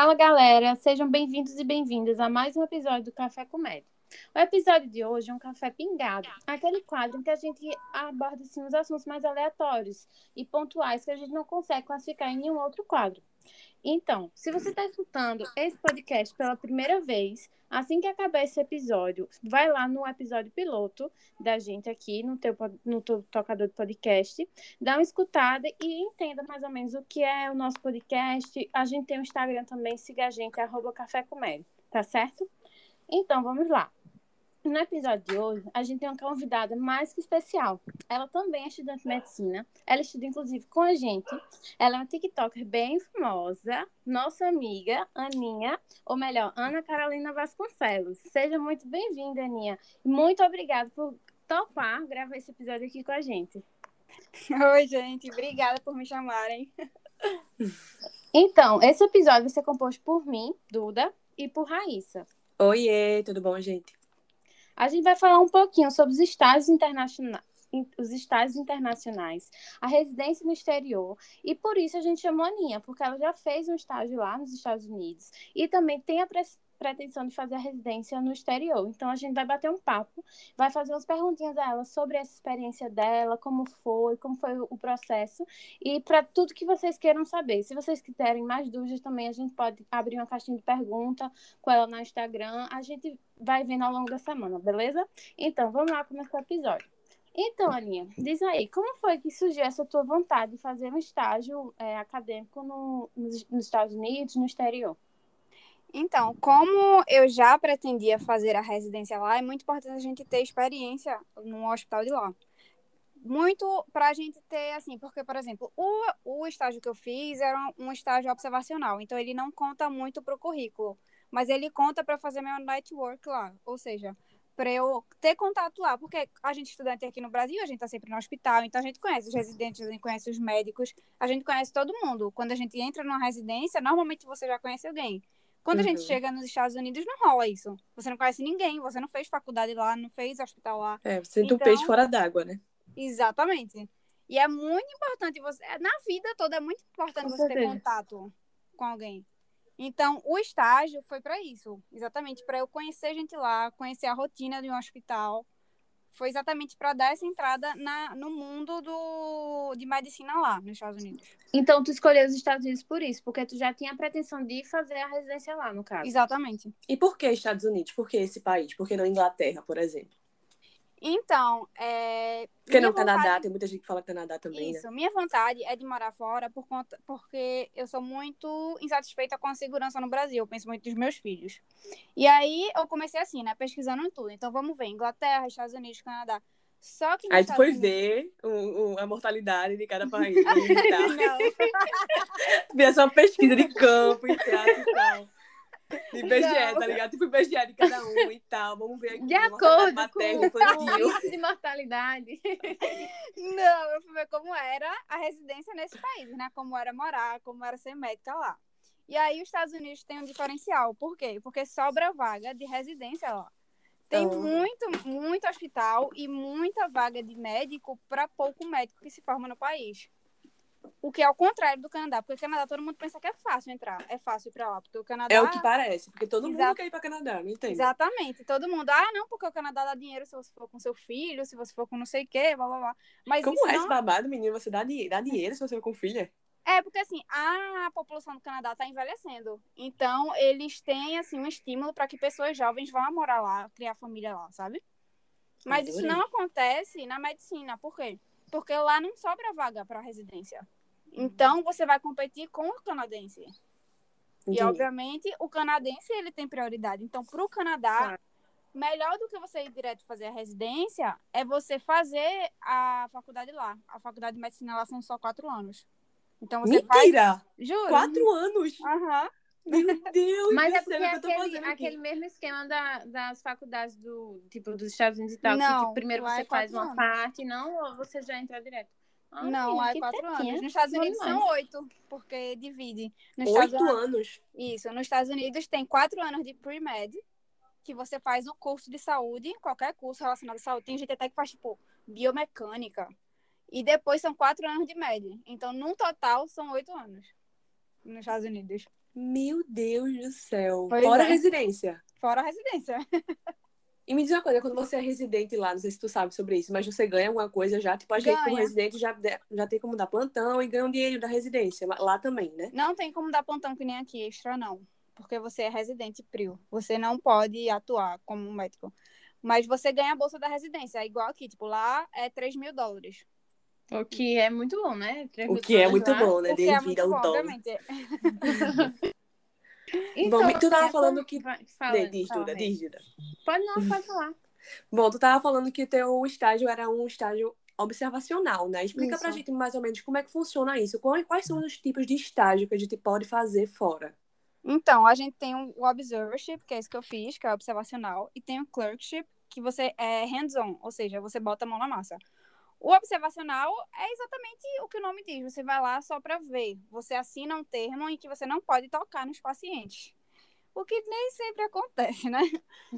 Fala galera, sejam bem-vindos e bem-vindas a mais um episódio do Café Comédia. O episódio de hoje é um café pingado, aquele quadro em que a gente aborda assim, os assuntos mais aleatórios e pontuais que a gente não consegue classificar em nenhum outro quadro. Então, se você está escutando esse podcast pela primeira vez, assim que acabar esse episódio, vai lá no episódio piloto da gente aqui no teu, no teu tocador de podcast, dá uma escutada e entenda mais ou menos o que é o nosso podcast. A gente tem o um Instagram também, siga a gente, arroba Café Comédia, tá certo? Então, vamos lá. No episódio de hoje, a gente tem uma convidada mais que especial. Ela também é estudante de medicina. Ela estuda, inclusive, com a gente. Ela é uma TikToker bem famosa. Nossa amiga, Aninha, ou melhor, Ana Carolina Vasconcelos. Seja muito bem-vinda, Aninha. Muito obrigada por topar gravar esse episódio aqui com a gente. Oi, gente. Obrigada por me chamarem. Então, esse episódio vai ser composto por mim, Duda, e por Raíssa. Oiê, tudo bom, gente? A gente vai falar um pouquinho sobre os estágios internacionais, os estágios internacionais, a residência no exterior, e por isso a gente chamou a Aninha, porque ela já fez um estágio lá nos Estados Unidos e também tem a pretensão de fazer a residência no exterior. Então a gente vai bater um papo, vai fazer umas perguntinhas a ela sobre essa experiência dela, como foi, como foi o processo e para tudo que vocês queiram saber. Se vocês quiserem mais dúvidas também, a gente pode abrir uma caixinha de pergunta com ela no Instagram. A gente vai vendo ao longo da semana, beleza? Então, vamos lá começar o episódio. Então, Aninha, diz aí, como foi que surgiu essa tua vontade de fazer um estágio é, acadêmico no, nos, nos Estados Unidos, no exterior? Então, como eu já pretendia fazer a residência lá, é muito importante a gente ter experiência no hospital de lá. Muito para a gente ter, assim, porque, por exemplo, o, o estágio que eu fiz era um estágio observacional, então ele não conta muito para o currículo, mas ele conta para fazer meu network lá, ou seja, para eu ter contato lá, porque a gente estudante aqui no Brasil, a gente está sempre no hospital, então a gente conhece os residentes, a gente conhece os médicos, a gente conhece todo mundo. Quando a gente entra numa residência, normalmente você já conhece alguém. Quando uhum. a gente uhum. chega nos Estados Unidos, não rola isso. Você não conhece ninguém, você não fez faculdade lá, não fez hospital lá. É, você então, um peixe fora d'água, né? Exatamente. E é muito importante você. Na vida toda é muito importante com você certeza. ter contato com alguém. Então, o estágio foi para isso, exatamente para eu conhecer gente lá, conhecer a rotina de um hospital, foi exatamente para dar essa entrada na, no mundo do, de medicina lá, nos Estados Unidos. Então, tu escolheu os Estados Unidos por isso, porque tu já tinha a pretensão de fazer a residência lá, no caso. Exatamente. E por que Estados Unidos? Por que esse país? Por que não Inglaterra, por exemplo? Então, é... Porque não vontade... Canadá, tem muita gente que fala Canadá também, né? Isso, né? minha vontade é de morar fora por conta... porque eu sou muito insatisfeita com a segurança no Brasil, eu penso muito dos meus filhos. E aí, eu comecei assim, né, pesquisando em tudo. Então, vamos ver, Inglaterra, Estados Unidos, Canadá. Só que Aí tu foi Unidos... ver o, o, a mortalidade de cada país. Tá? não. Vê só pesquisa de campo e tal e tal. De IBGE, tá ligado? Tipo IBGE de cada um e tal. Vamos ver aqui. De acordo materno, com o índice de mortalidade. Não, eu fui ver como era a residência nesse país, né? Como era morar, como era ser médica lá. E aí os Estados Unidos têm um diferencial. Por quê? Porque sobra vaga de residência lá. Tem então... muito, muito hospital e muita vaga de médico para pouco médico que se forma no país. O que é o contrário do Canadá, porque o Canadá todo mundo pensa que é fácil entrar, é fácil ir pra lá, porque o Canadá... É o que parece, porque todo Exato. mundo quer ir pra Canadá, não entendo. Exatamente, todo mundo, ah, não, porque o Canadá dá dinheiro se você for com seu filho, se você for com não sei o quê, blá, blá, blá. Mas Como é não... esse babado, menino, você dá, dá dinheiro se você for com filha? É, porque assim, a população do Canadá está envelhecendo. Então, eles têm assim um estímulo para que pessoas jovens vá morar lá, criar família lá, sabe? Mas Adorei. isso não acontece na medicina. Por quê? Porque lá não sobra vaga para residência. Então, você vai competir com o canadense. Entendi. E, obviamente, o canadense ele tem prioridade. Então, para o Canadá, melhor do que você ir direto fazer a residência é você fazer a faculdade lá. A faculdade de medicina lá são só quatro anos. Então, você Mentira! Faz... Juro. Quatro anos? Aham. Uhum. Meu Deus, Mas é porque é aquele, aquele mesmo esquema da, das faculdades do tipo dos Estados Unidos e tal, não, que primeiro você é faz uma anos. parte, não, ou você já entra direto. Ah, não, lá é quatro anos. Nos Estados Unidos são oito, porque divide. Nos oito anos? Isso. Nos Estados Unidos tem quatro anos de pre-med, que você faz o curso de saúde, qualquer curso relacionado à saúde. Tem gente até que faz, tipo, biomecânica. E depois são quatro anos de med. Então, no total, são oito anos nos Estados Unidos. Meu Deus do céu. Pois Fora é. a residência. Fora a residência. E me diz uma coisa, quando você é residente lá, não sei se tu sabe sobre isso, mas você ganha alguma coisa já? Tipo, a gente como residente já, já tem como dar plantão e ganha um dinheiro da residência. Lá também, né? Não tem como dar plantão que nem aqui, extra não. Porque você é residente PRIO. Você não pode atuar como médico. Mas você ganha a bolsa da residência. É igual aqui, tipo, lá é 3 mil dólares. O que é muito bom, né? O que é muito lá. bom, né? É Devido muito ao bom, obviamente. Então, Bom, tu tava é falando que- Fala, Diz, Duda, diz, Duda. Pode não, pode falar. Bom, tu tava falando que teu estágio era um estágio observacional, né? Explica pra Isso. gente mais ou menos como é que funciona isso. Quais quais são os tipos de estágio que a gente pode fazer fora? Então, a gente tem o observership, que é isso que eu fiz, que é observacional, e tem o clerkship, que você é hands-on, ou seja, você bota a mão na massa. O observacional é exatamente o que o nome diz, você vai lá só para ver. Você assina um termo em que você não pode tocar nos pacientes. O que nem sempre acontece, né?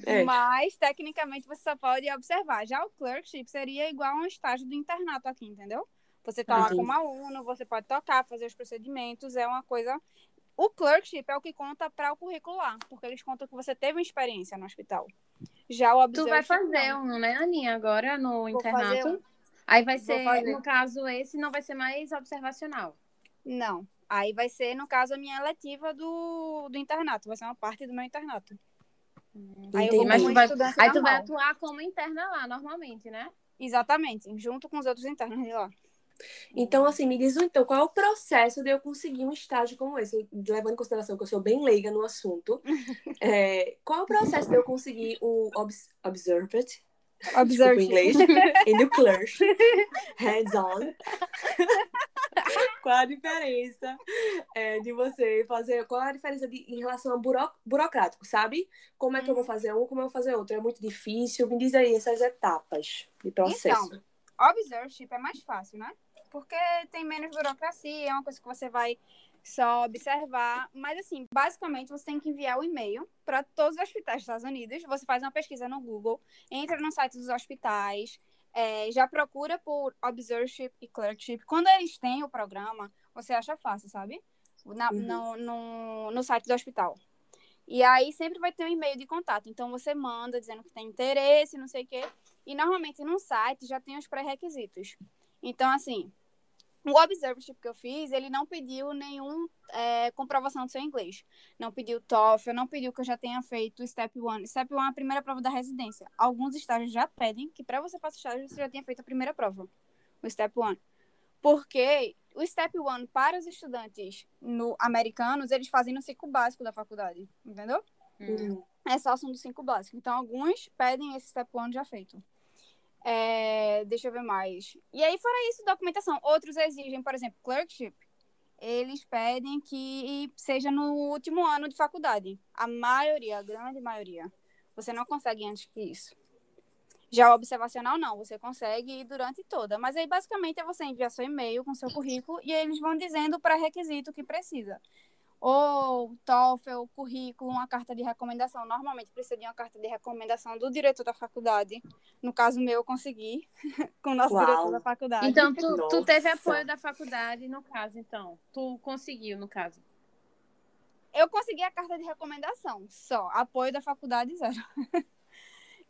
É. Mas, tecnicamente, você só pode observar. Já o clerkship seria igual a um estágio do internato aqui, entendeu? Você tá lá como aluno, você pode tocar, fazer os procedimentos, é uma coisa o clerkship é o que conta para o currículo lá, porque eles contam que você teve uma experiência no hospital. Já o Tu vai fazer não. um, né, Aninha, agora no Vou fazer internato? Aí vai ser, fazer. no caso, esse não vai ser mais observacional. Não. Aí vai ser, no caso, a minha eletiva do, do internato. Vai ser uma parte do meu internato. Aí eu vou Mas tu vai- Aí tu vai atuar como interna lá, normalmente, né? Exatamente, junto com os outros internos de lá. Então, assim, me diz então, qual é o processo de eu conseguir um estágio como esse? Levando em consideração que eu sou bem leiga no assunto. é, qual é o processo de eu conseguir o obs observant, desculpa inglês, e no clerk, hands-on? qual a diferença é, de você fazer, qual a diferença de, em relação ao buro, burocrático, sabe? Como é que eu vou fazer um, como eu vou fazer outro? É muito difícil? Me diz aí essas etapas de processo. Então, observership é mais fácil, né? Porque tem menos burocracia, é uma coisa que você vai só observar. Mas, assim, basicamente você tem que enviar o e-mail para todos os hospitais dos Estados Unidos. Você faz uma pesquisa no Google, entra no site dos hospitais, é, já procura por observership e clerkship. Quando eles têm o programa, você acha fácil, sabe? Na- Uhum. no, no, no site do hospital. E aí sempre vai ter um e-mail de contato. Então você manda dizendo que tem interesse, não sei o quê. E normalmente no site já tem os pré-requisitos. Então, assim, o observership que eu fiz, ele não pediu nenhum é, comprovação do seu inglês. Não pediu TOEFL, não pediu que eu já tenha feito o Step 1. Step 1 é a primeira prova da residência. Alguns estágios já pedem que para você passar o estágio você já tenha feito a primeira prova, o Step 1. Porque o Step 1 para os estudantes no, americanos, eles fazem no ciclo básico da faculdade, entendeu? Uhum. é só assunto do 5 básico. Então, alguns pedem esse step 1 já feito. É, deixa eu ver mais. E aí, fora isso, documentação. Outros exigem, por exemplo, clerkship. Eles pedem que seja no último ano de faculdade. A maioria, a grande maioria. Você não consegue antes que isso. Já o observacional, não. Você consegue durante toda. Mas aí, basicamente, é você enviar seu e-mail com seu currículo e eles vão dizendo o pré-requisito que precisa ou TOEFL, currículo, uma carta de recomendação. Normalmente precisa de uma carta de recomendação do diretor da faculdade. No caso meu, eu consegui com o nosso Uau. diretor da faculdade. Então, tu, tu teve apoio da faculdade, no caso, então. Tu conseguiu, no caso. Eu consegui a carta de recomendação, só. Apoio da faculdade, zero.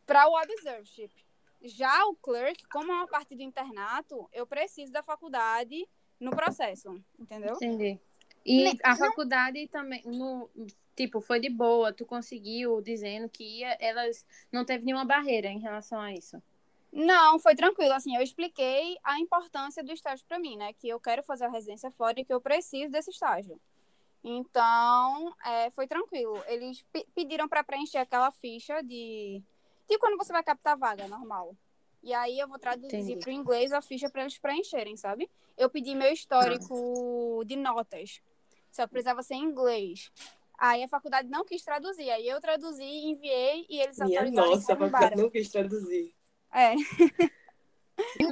Para o observership. Já o clerk, como é uma parte do internato, eu preciso da faculdade no processo, entendeu? Entendi. E Ne- a faculdade também, no, tipo, foi de boa, tu conseguiu dizendo que ia, elas não teve nenhuma barreira em relação a isso. Não, foi tranquilo. Assim, eu expliquei a importância do estágio para mim, né? Que eu quero fazer a residência fora e que eu preciso desse estágio. Então, é, foi tranquilo. Eles pe- pediram para preencher aquela ficha de. Tipo quando você vai captar vaga, normal. E aí eu vou traduzir para o inglês a ficha para eles preencherem, sabe? Eu pedi meu histórico de notas. Só precisava ser em inglês. Aí a faculdade não quis traduzir. Aí eu traduzi, enviei e eles Minha autorizaram e nossa, a faculdade não quis traduzir. É.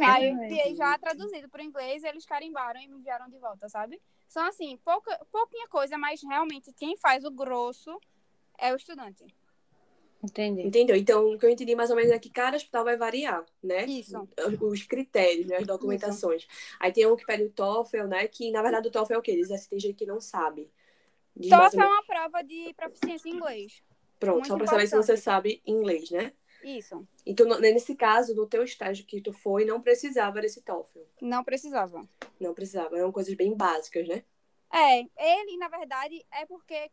Aí eu mesmo, enviei já traduzido para o inglês e eles carimbaram e me enviaram de volta, sabe? São assim, pouca, pouquinha coisa, mas realmente quem faz o grosso é o estudante. Entendi. Entendeu? Então, o que eu entendi mais ou menos é que cada hospital vai variar, né? Isso. Os critérios, né? As documentações. Aí tem um que pede o TOEFL, né? Que, na verdade, o TOEFL é o quê? Eles assim, tem gente que não sabe. Diz TOEFL é uma prova de proficiência em inglês. Pronto, muito só pra saber se você sabe inglês, né? Isso. Então, nesse caso, no teu estágio que tu foi, não precisava desse TOEFL. Não precisava. Não precisava, eram coisas bem básicas, né? É, ele, na verdade, é porque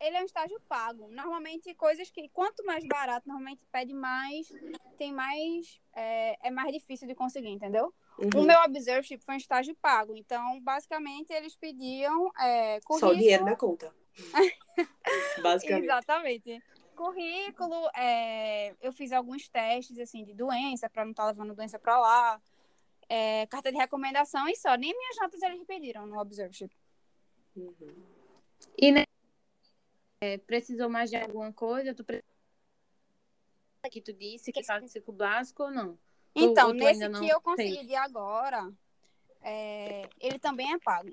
ele é um estágio pago. Normalmente, coisas que, quanto mais barato, normalmente pede mais, tem mais, é, é mais difícil de conseguir, entendeu? O Uhum. meu observership foi um estágio pago. Então, basicamente, eles pediam é, Só currículo. dinheiro na conta. Basicamente. Exatamente. Currículo, é, eu fiz alguns testes assim de doença para não estar levando doença para lá, é, carta de recomendação e só. Nem minhas notas eles pediram no observership. Uhum. E né, é, precisou mais de alguma coisa? Tu pre- que tu disse que faz ciclo básico ou não? Então, tu nesse que eu consegui fez? de agora, é, ele também é pago.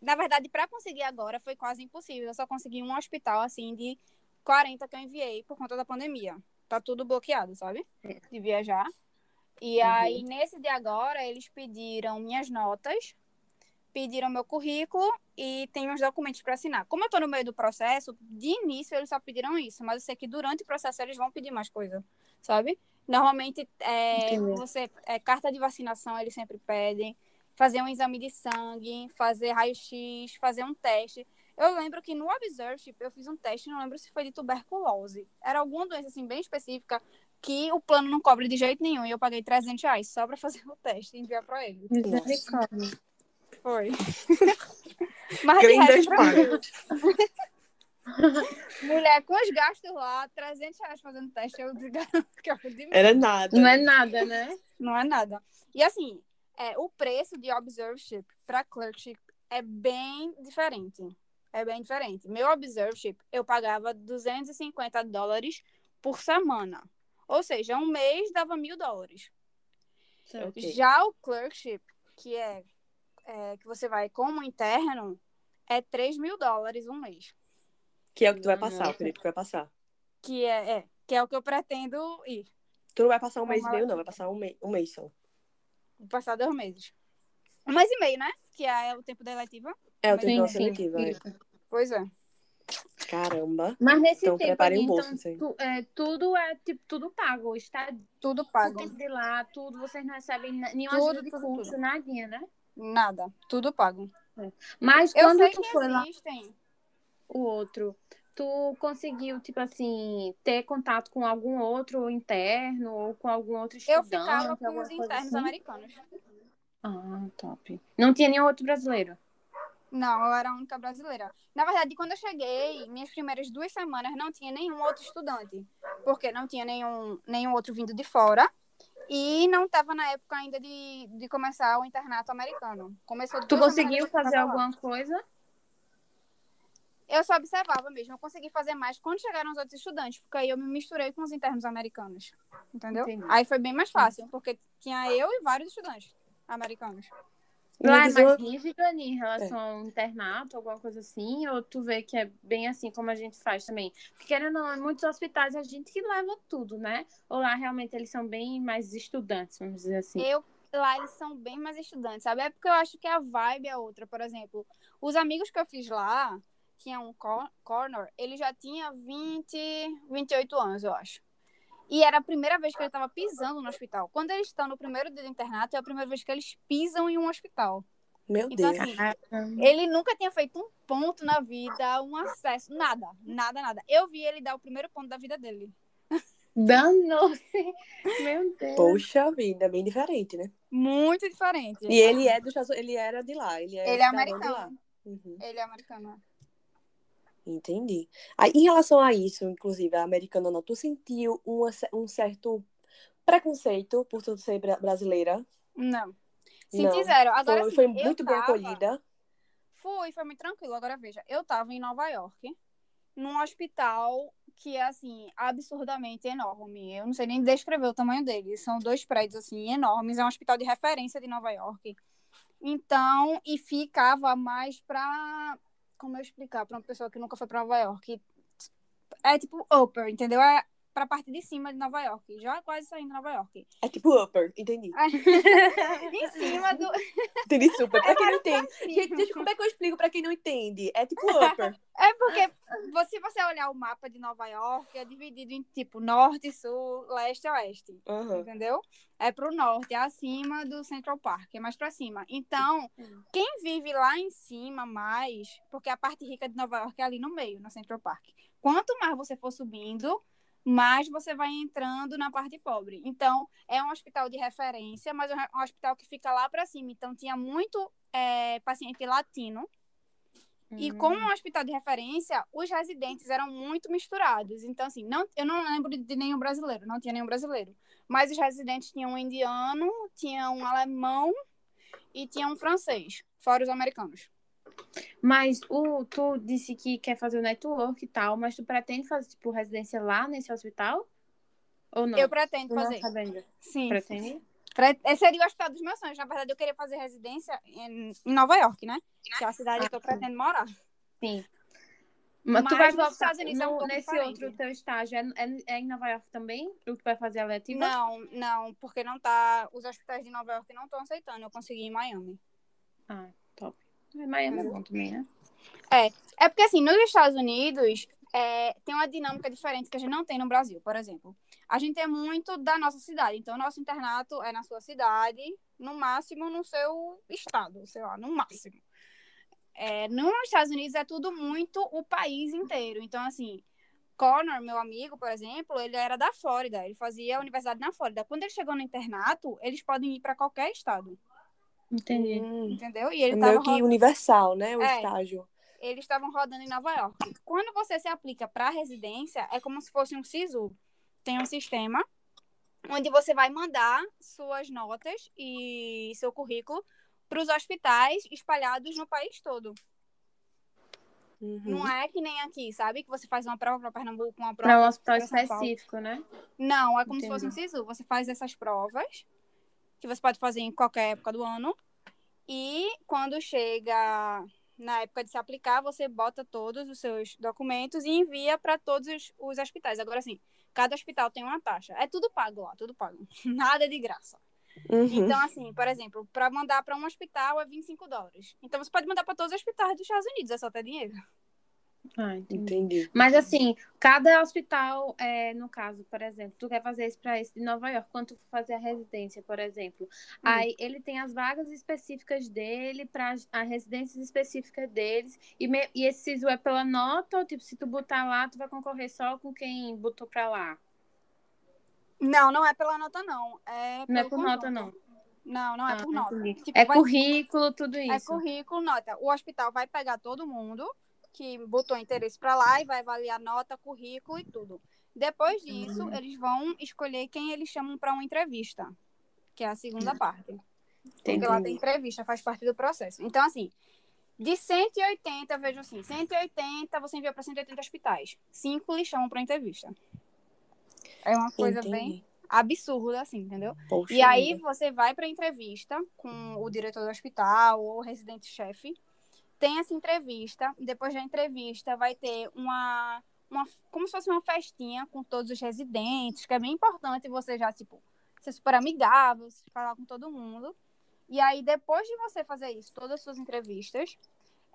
Na verdade, para conseguir agora foi quase impossível. Eu só consegui um hospital assim de 40 que eu enviei por conta da pandemia. Tá tudo bloqueado, sabe? É. De viajar. E Uhum. aí, nesse de agora, eles pediram minhas notas, pediram meu currículo e tem uns documentos para assinar. Como eu tô no meio do processo, de início eles só pediram isso, mas eu sei que durante o processo eles vão pedir mais coisa, sabe? Normalmente, é, você, é, carta de vacinação eles sempre pedem, fazer um exame de sangue, fazer raio-x, fazer um teste. Eu lembro que no Observership eu fiz um teste, não lembro se foi de tuberculose. Era alguma doença assim bem específica que o plano não cobre de jeito nenhum. E eu paguei 300 reais só pra fazer o teste e enviar pra ele. Misericórdia. Foi. Mas de Grandes pagos. mulher, com os gastos lá, 300 reais fazendo teste, eu garanto que eu de Era nada. Não é nada, né? Não é nada. E assim, é, o preço de observership para clerkship é bem diferente. É bem diferente. Meu observership, eu pagava 250 dólares por semana. Ou seja, um mês dava mil dólares. Ok. Já o clerkship, que é, é, que você vai como interno, é 3 mil dólares um mês. Que é o que tu vai passar, Nossa. o período que vai passar. Que é, é, que é o que eu pretendo ir. Tu não vai passar um mês e meio, não. Vai passar um, mei um mês só. Vou passar dois meses. Um mês e meio, né? Que é o tempo da eletiva. É, o Sim, tempo da sim, seletiva. é. Pois é. Caramba. Mas nesse Então, tempo, preparem ali, o bolso, então, tu- é, tudo é tipo tudo pago. Está Tudo pago. tempo de lá, tudo, vocês não recebem nenhuma Tudo, ajuda de tudo, curso, tudo. nadinha, né? Nada. Tudo pago. Mas Eu quando sei tu que foi lá, existem. o outro, tu conseguiu, tipo assim, ter contato com algum outro interno ou com algum outro Eu estudante? ficava com os internos assim? americanos. Ah, top. Não tinha nenhum outro brasileiro? Não, eu era a única brasileira. Na verdade, quando eu cheguei, minhas primeiras duas semanas não tinha nenhum outro estudante. Porque não tinha nenhum, nenhum outro vindo de fora. E não estava na época ainda de, de começar o internato americano. Começou Tu conseguiu fazer alguma coisa? Eu só observava mesmo. Eu consegui fazer mais quando chegaram os outros estudantes. Porque aí eu me misturei com os internos americanos. Entendeu? Entendi. Aí foi bem mais fácil. Porque tinha eu e vários estudantes americanos. Lá é mais rígido ali em relação ao internato, alguma coisa assim? Ou tu vê que é bem assim como a gente faz também? Porque querendo ou não, em muitos hospitais a gente que leva tudo, né? Ou lá realmente eles são bem mais estudantes, vamos dizer assim. Eu, lá eles são bem mais estudantes, sabe? É porque eu acho que a vibe é outra. Por exemplo, os amigos que eu fiz lá, tinha um cor- corner, ele já tinha 20, 28 anos, eu acho. E era a primeira vez que ele estava pisando no hospital. Quando eles estão no primeiro dia do internato, é a primeira vez que eles pisam em um hospital. Meu Então, Deus. assim, ele nunca tinha feito um ponto na vida, um acesso, nada, nada, nada. Eu vi ele dar o primeiro ponto da vida dele. Danou-se! Meu Deus! Poxa vida, bem diferente, né? Muito diferente. E ele é Unidos, ele era de lá. Ele é, Ele é americano. lá. Uhum, Ele é americano. Entendi. Aí, em relação a isso, inclusive, a americana não, tu sentiu uma um certo preconceito por tu ser bra- brasileira? Não. Senti Não. zero. Agora, foi assim, foi muito bem tava- acolhida. Fui, foi muito tranquilo. Agora veja, eu tava em Nova York, num hospital que é assim, absurdamente enorme. Eu não sei nem descrever o tamanho dele. São dois prédios assim enormes, é um hospital de referência de Nova York. Então, e ficava mais pra como eu explicar pra uma pessoa que nunca foi pra Nova York? É tipo upper, entendeu? É pra parte de cima de Nova York, já quase saindo de Nova York. É tipo upper, entendi. em cima do. Entendi super. Pra quem não pra entende. cima. Gente, deixa, como é que eu explico pra quem não entende? É tipo upper. É porque, se você olhar o mapa de Nova York, é dividido em tipo norte, sul, leste e oeste. Aham. Entendeu? É pro norte, é acima do Central Park, é mais pra cima. Então, quem vive lá em cima mais, porque a parte rica de Nova York é ali no meio, no Central Park. Quanto mais você for subindo, mais você vai entrando na parte pobre. Então, é um hospital de referência, mas é um hospital que fica lá pra cima. Então, tinha muito é, paciente latino. E Hum. como um hospital de referência, os residentes eram muito misturados. Então, assim, não, eu não lembro de nenhum brasileiro, não tinha nenhum brasileiro. Mas os residentes tinham um indiano, tinha um alemão e tinha um francês, fora os americanos. Mas o, tu disse que quer fazer o network e tal, mas tu pretende fazer, tipo, residência lá nesse hospital? Ou não? Eu pretendo Tu não fazer. ainda. Sim. Pretende? Pre- seria o hospital dos meus sonhos. Na verdade, eu queria fazer residência em, em Nova York, né? Que é a cidade que eu pretendo morar. Sim. Mas, tu Mas vai nos Estados Unidos é um no- nesse diferente. outro teu estágio. É, é, é em Nova York também? O que tu vai fazer a letiva? Não, não, porque não tá. Os hospitais de Nova York não estão aceitando. Eu consegui em Miami. Ah, top. É, Miami é bom também, né? É porque, assim, nos Estados Unidos, é, tem uma dinâmica diferente que a gente não tem no Brasil, por exemplo. A gente é muito da nossa cidade. Então, nosso internato é na sua cidade, no máximo no seu estado, sei lá, no máximo. É, nos Estados Unidos é tudo muito o país inteiro. Então, assim, Connor, meu amigo, por exemplo, ele era da Flórida. Ele fazia a universidade na Flórida. Quando ele chegou no internato, eles podem ir para qualquer estado, Entendi. Hum, entendeu? E é ele meio tava que universal, né? O É. estágio. eles estavam rodando em Nova York. Quando você se aplica para residência, é como se fosse um SISU. Tem um sistema onde você vai mandar suas notas e seu currículo para os hospitais espalhados no país todo. Uhum. Não é que nem aqui, sabe? Que você faz uma prova para Pernambuco, uma prova Para um hospital específico, né? Não, é como se fosse um SISU. Você faz essas provas, que você pode fazer em qualquer época do ano. E quando chega na época de se aplicar, você bota todos os seus documentos e envia para todos os, os hospitais. Agora, assim, cada hospital tem uma taxa. É tudo pago lá, tudo pago. Nada de graça. Uhum. Então, assim, por exemplo, para mandar para um hospital é 25 dólares. Então, você pode mandar para todos os hospitais dos Estados Unidos, é só ter dinheiro. Ah, entendi. Entendi. Mas assim, cada hospital, é, no caso, por exemplo, tu quer fazer isso para esse de Nova York, quando tu for fazer a residência, por exemplo, aí ele tem as vagas específicas dele para as residências específicas deles, e, me- e esse SISU é pela nota, ou tipo, se tu botar lá, tu vai concorrer só com quem botou para lá? Não, não é pela nota, não. É Não é por nota, não. Não, não é Ah, por nota. Tipo, É currículo, tudo É isso. currículo, nota. O hospital vai pegar todo mundo que botou interesse para lá e vai avaliar nota, currículo e tudo. Depois disso, Uhum. eles vão escolher quem eles chamam para uma entrevista, que é a segunda parte. Porque Entendi. lá tem entrevista, faz parte do processo. Então, assim, de 180, vejo assim, 180 você envia para 180 hospitais. Cinco lhe chamam para entrevista. É uma coisa Entendi. bem absurda, assim, entendeu? Poxa E aí vida. você vai para entrevista com o diretor do hospital ou o residente-chefe. Tem essa entrevista. Depois da entrevista vai ter uma, uma como se fosse uma festinha com todos os residentes, que é bem importante você já tipo ser super amigável, se falar com todo mundo. E aí depois de você fazer isso, todas as suas entrevistas,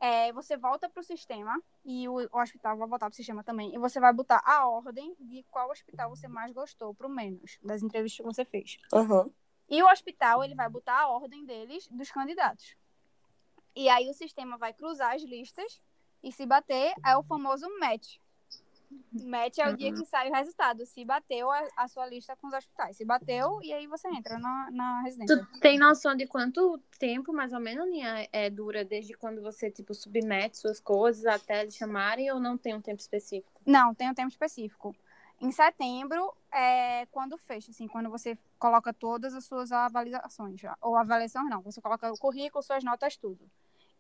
é, você volta para o sistema e o, o hospital vai voltar para o sistema também. E você vai botar a ordem de qual hospital você mais gostou pro menos das entrevistas que você fez. Aham. E o hospital, ele vai botar a ordem deles, dos candidatos. E aí o sistema vai cruzar as listas e se bater é o famoso match. Match é o dia que sai o resultado. Se bateu a, a sua lista com os hospitais. Se bateu, e aí você entra na, na residência. Tu tem noção de quanto tempo, mais ou menos, Ninha, é, dura desde quando você, tipo, submete suas coisas até eles chamarem ou não tem um tempo específico? Não, tem um tempo específico. Em setembro é quando fecha, assim, quando você coloca todas as suas avaliações, já. ou avaliações não, você coloca o currículo, suas notas, tudo.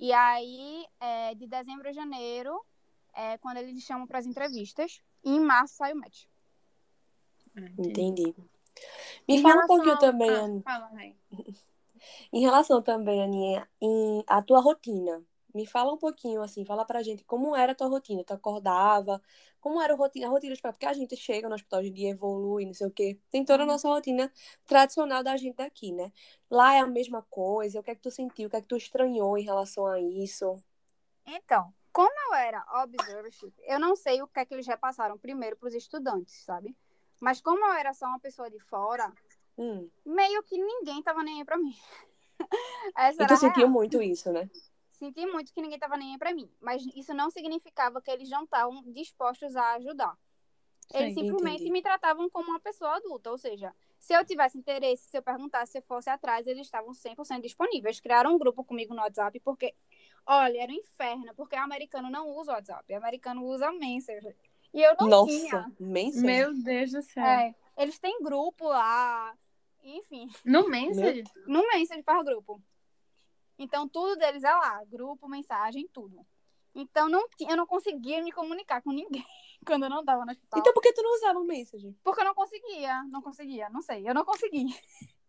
E aí, é, de dezembro a janeiro, é quando eles chamam para as entrevistas, e em março sai o match. Entendi. Me Em fala um pouquinho ao- também, Ah, Ani- fala, em relação também, Aninha, em a tua rotina Me fala um pouquinho, assim, fala pra gente como era a tua rotina. Tu acordava, como era a rotina, a rotina de porque a gente chega no hospital de dia, evolui, não sei o quê. Tem toda a nossa rotina tradicional da gente aqui, né? Lá é a mesma coisa. O que é que tu sentiu? O que é que tu estranhou em relação a isso? Então, como eu era observership, eu não sei o que é que eles repassaram primeiro para os estudantes, sabe? Mas como eu era só uma pessoa de fora, Hum. meio que ninguém tava nem aí pra mim. Essa E tu sentiu real. muito isso, né? Senti muito que ninguém tava nem aí pra mim. Mas isso não significava que eles não estavam dispostos a ajudar. Eles Sim, simplesmente entendi. me tratavam como uma pessoa adulta. Ou seja, se eu tivesse interesse, se eu perguntasse, se eu fosse atrás, eles estavam 100% disponíveis. Criaram um grupo comigo no WhatsApp, porque, olha, era um inferno, porque o americano não usa o WhatsApp, o americano usa Messenger. E eu não tinha. Nossa. Meu Deus do céu. É, eles têm grupo lá, enfim, No Messenger? no Messenger faz grupo. Então, tudo deles é lá, grupo, mensagem, tudo. Então, não, eu não conseguia me comunicar com ninguém quando eu não tava no hospital. Então por que tu não usava o Messenger? Porque eu não conseguia, não conseguia, não sei, eu não consegui.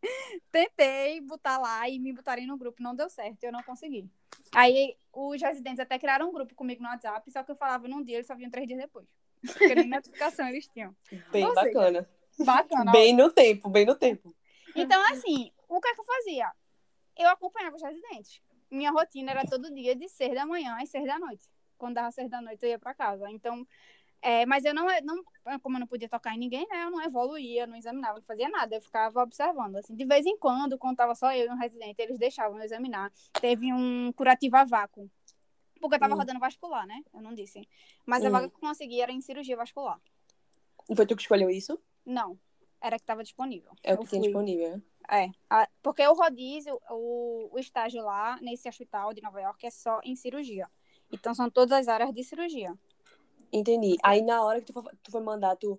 Tentei botar lá e me botarem no grupo, não deu certo, eu não consegui. Aí os residentes até criaram um grupo comigo no WhatsApp, só que eu falava num dia, eles só vinham três dias depois. Porque nem notificação eles tinham. Bem Ou seja, bacana. Bacana. Bem no tempo, bem no tempo. Então, assim, o que é que eu fazia? Eu acompanhava os residentes. Minha rotina era todo dia de seis da manhã às seis da noite. Quando dava seis da noite, eu ia pra casa. Então, é, mas eu não, não, como eu não podia tocar em ninguém, né? Eu não evoluía, não examinava, não fazia nada. Eu ficava observando, assim. De vez em quando, quando tava só eu e um residente, eles deixavam eu examinar. Teve um curativo a vácuo. Porque eu tava Hum. rodando vascular, né? Eu não disse. Mas a Hum. vaga que eu consegui era em cirurgia vascular. E foi tu que escolheu isso? Não. Era que tava disponível. É o que tinha disponível? É, a- porque o rodízio, o, o estágio lá, nesse hospital de Nova York, é só em cirurgia. Então, são todas as áreas de cirurgia. Entendi. Aí na hora que tu foi, tu foi mandar, tu,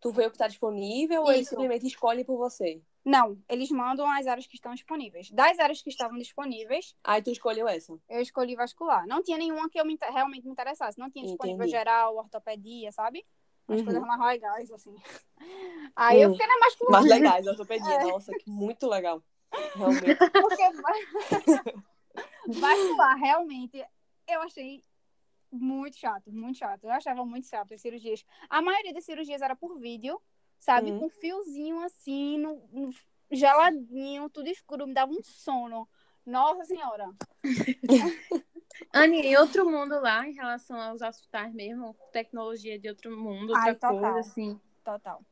tu vê o que tá disponível ou eles Isso. simplesmente escolhem por você? Não, eles mandam as áreas que estão disponíveis. Das áreas que estavam disponíveis, Aí tu escolheu essa. eu escolhi vascular. Não tinha nenhuma que eu me realmente me interessasse. Não tinha disponível Entendi. geral, ortopedia, sabe? As Uhum. coisas mais legais, assim. Aí eu Hum. fiquei na vascular. Mais legais, ortopedia. É. Nossa, que muito legal. Realmente. Porque vascular, realmente, eu achei muito chato, muito chato. Eu achava muito chato as cirurgias. A maioria das cirurgias era por vídeo, sabe? Uhum. Com fiozinho assim, no, no- geladinho, tudo escuro, me dava um sono. Nossa senhora. Anne, em outro mundo lá, em relação aos hospitais mesmo, tecnologia de outro mundo, outra Ai, total. coisa, assim. Total.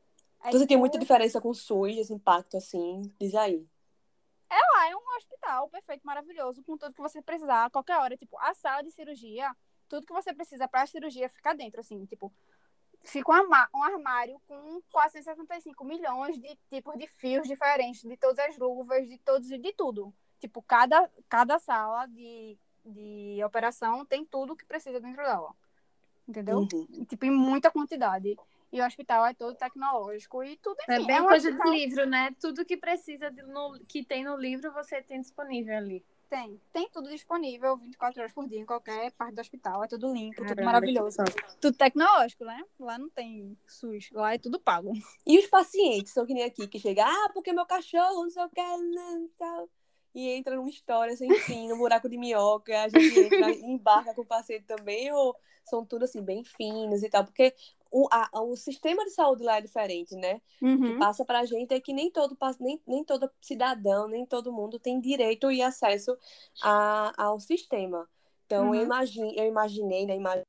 Tu sentiu tipo, muita diferença com o SUS, esse impacto assim? Diz aí. Ah, é um hospital perfeito, maravilhoso, com tudo que você precisar, a qualquer hora. Tipo, a sala de cirurgia, tudo que você precisa pra cirurgia fica dentro, assim, tipo. Fica um, armário com 475 milhões de tipos de fios diferentes, de todas as luvas, de todos de tudo. Tipo, cada, cada sala de, de operação tem tudo que precisa dentro dela. Entendeu? Uhum. Tipo, em muita quantidade. E o hospital é todo tecnológico e tudo, É enfim. bem um coisa hospital- de livro, né? Tudo que precisa, de- no, que tem no livro, você tem disponível ali. Tem. Tem tudo disponível 24 horas por dia em qualquer parte do hospital. É tudo limpo, tudo Caramba, maravilhoso. que top. Tudo tecnológico, né? Lá não tem SUS. Lá é tudo pago. E os pacientes são que nem aqui, que chega, ah, porque meu cachorro, não sei o que, não, tal. E entra numa história sem fim, no buraco de minhoca, a gente entra, embarca com o paciente também, ou são tudo assim, bem finos e tal, porque o, a- o sistema de saúde lá é diferente, né? O que passa pra gente é que nem todo, nem, nem todo cidadão, nem todo mundo tem direito e acesso a, ao sistema. Então, eu, Uhum. imagine, eu imaginei, né, imag-